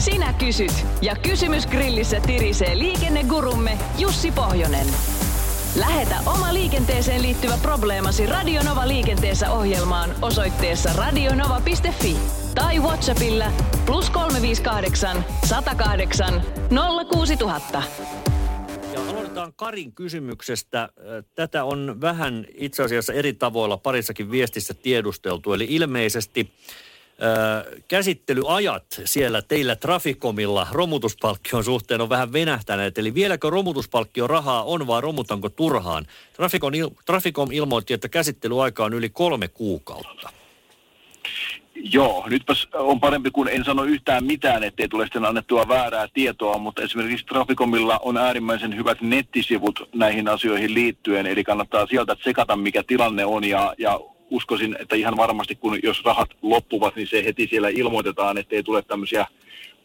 Sinä kysyt ja kysymys grillissä tirisee liikennegurumme Jussi Pohjonen. Lähetä oma liikenteeseen liittyvä probleemasi Radionova liikenteessä ohjelmaan osoitteessa radionova.fi tai Whatsappilla plus 358 108 06000. Ja aloitetaan Karin kysymyksestä. Tätä on vähän itse asiassa eri tavoilla parissakin viestissä tiedusteltu. Eli ilmeisesti käsittelyajat siellä teillä Trafikomilla romutuspalkkion suhteen on vähän venähtäneet. Eli vieläkö romutuspalkkio rahaa on vai romutanko turhaan? Trafikon il- Trafikom ilmoitti, että käsittelyaika on yli kolme kuukautta. Joo, nytpäs on parempi kuin en sano yhtään mitään, ettei tule sitten annettua väärää tietoa, mutta esimerkiksi Traficomilla on äärimmäisen hyvät nettisivut näihin asioihin liittyen, eli kannattaa sieltä tsekata, mikä tilanne on, ja, ja uskoisin, että ihan varmasti kun jos rahat loppuvat, niin se heti siellä ilmoitetaan, ettei tule tämmöisiä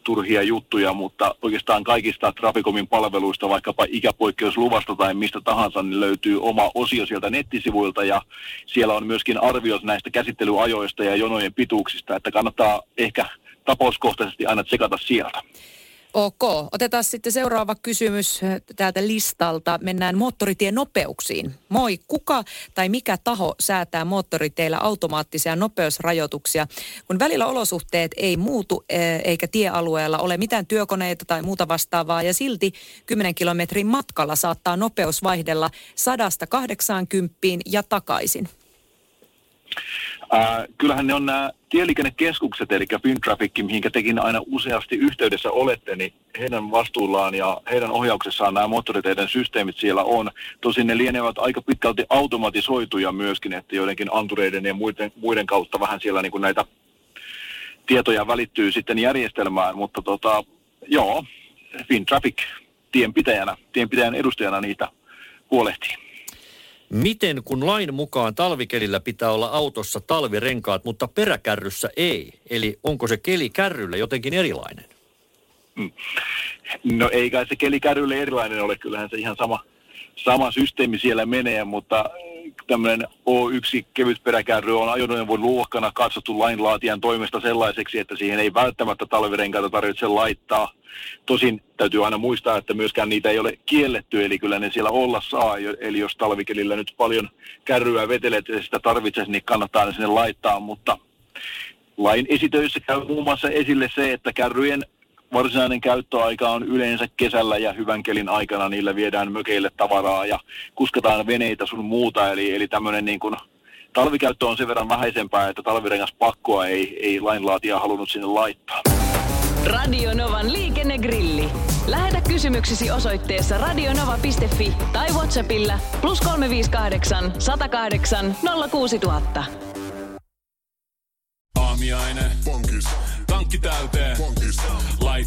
turhia juttuja, mutta oikeastaan kaikista Traficomin palveluista, vaikkapa ikäpoikkeusluvasta tai mistä tahansa, niin löytyy oma osio sieltä nettisivuilta ja siellä on myöskin arviot näistä käsittelyajoista ja jonojen pituuksista, että kannattaa ehkä tapauskohtaisesti aina tsekata sieltä. Ok, otetaan sitten seuraava kysymys äh, täältä listalta. Mennään moottoritien nopeuksiin. Moi, kuka tai mikä taho säätää moottoriteillä automaattisia nopeusrajoituksia, kun välillä olosuhteet ei muutu äh, eikä tiealueella ole mitään työkoneita tai muuta vastaavaa ja silti 10 kilometrin matkalla saattaa nopeus vaihdella 180 ja takaisin. Ää, kyllähän ne on nämä tieliikennekeskukset, eli FinTraffic, mihinkä tekin aina useasti yhteydessä olette, niin heidän vastuullaan ja heidän ohjauksessaan nämä moottoriteiden systeemit siellä on. Tosin ne lienevät aika pitkälti automatisoituja myöskin, että joidenkin antureiden ja muiden, muiden kautta vähän siellä niin kuin näitä tietoja välittyy sitten järjestelmään, mutta tota, joo, FinTraffic tienpitäjänä, tienpitäjän edustajana niitä huolehtii. Miten kun lain mukaan talvikelillä pitää olla autossa talvirenkaat, mutta peräkärryssä ei? Eli onko se keli kärryllä jotenkin erilainen? No ei kai se kelikärrylle erilainen ole, kyllähän se ihan sama, sama systeemi siellä menee, mutta tämmöinen O1 kevyt peräkärry on ajoneuvon luokkana katsottu lainlaatijan toimesta sellaiseksi, että siihen ei välttämättä talvirenkaita tarvitse laittaa. Tosin täytyy aina muistaa, että myöskään niitä ei ole kielletty, eli kyllä ne siellä olla saa. Eli jos talvikelillä nyt paljon kärryä vetelet ja sitä tarvitsisi, niin kannattaa ne sinne laittaa, mutta lain esitöissä käy muun muassa esille se, että kärryjen varsinainen käyttöaika on yleensä kesällä ja hyvän kelin aikana niillä viedään mökeille tavaraa ja kuskataan veneitä sun muuta. Eli, eli tämmöinen niin kuin talvikäyttö on sen verran vähäisempää, että talvirengas pakkoa ei, ei lainlaatija halunnut sinne laittaa. Radionovan liikennegrilli. Lähetä kysymyksesi osoitteessa radionova.fi tai Whatsappilla plus 358 108 06000.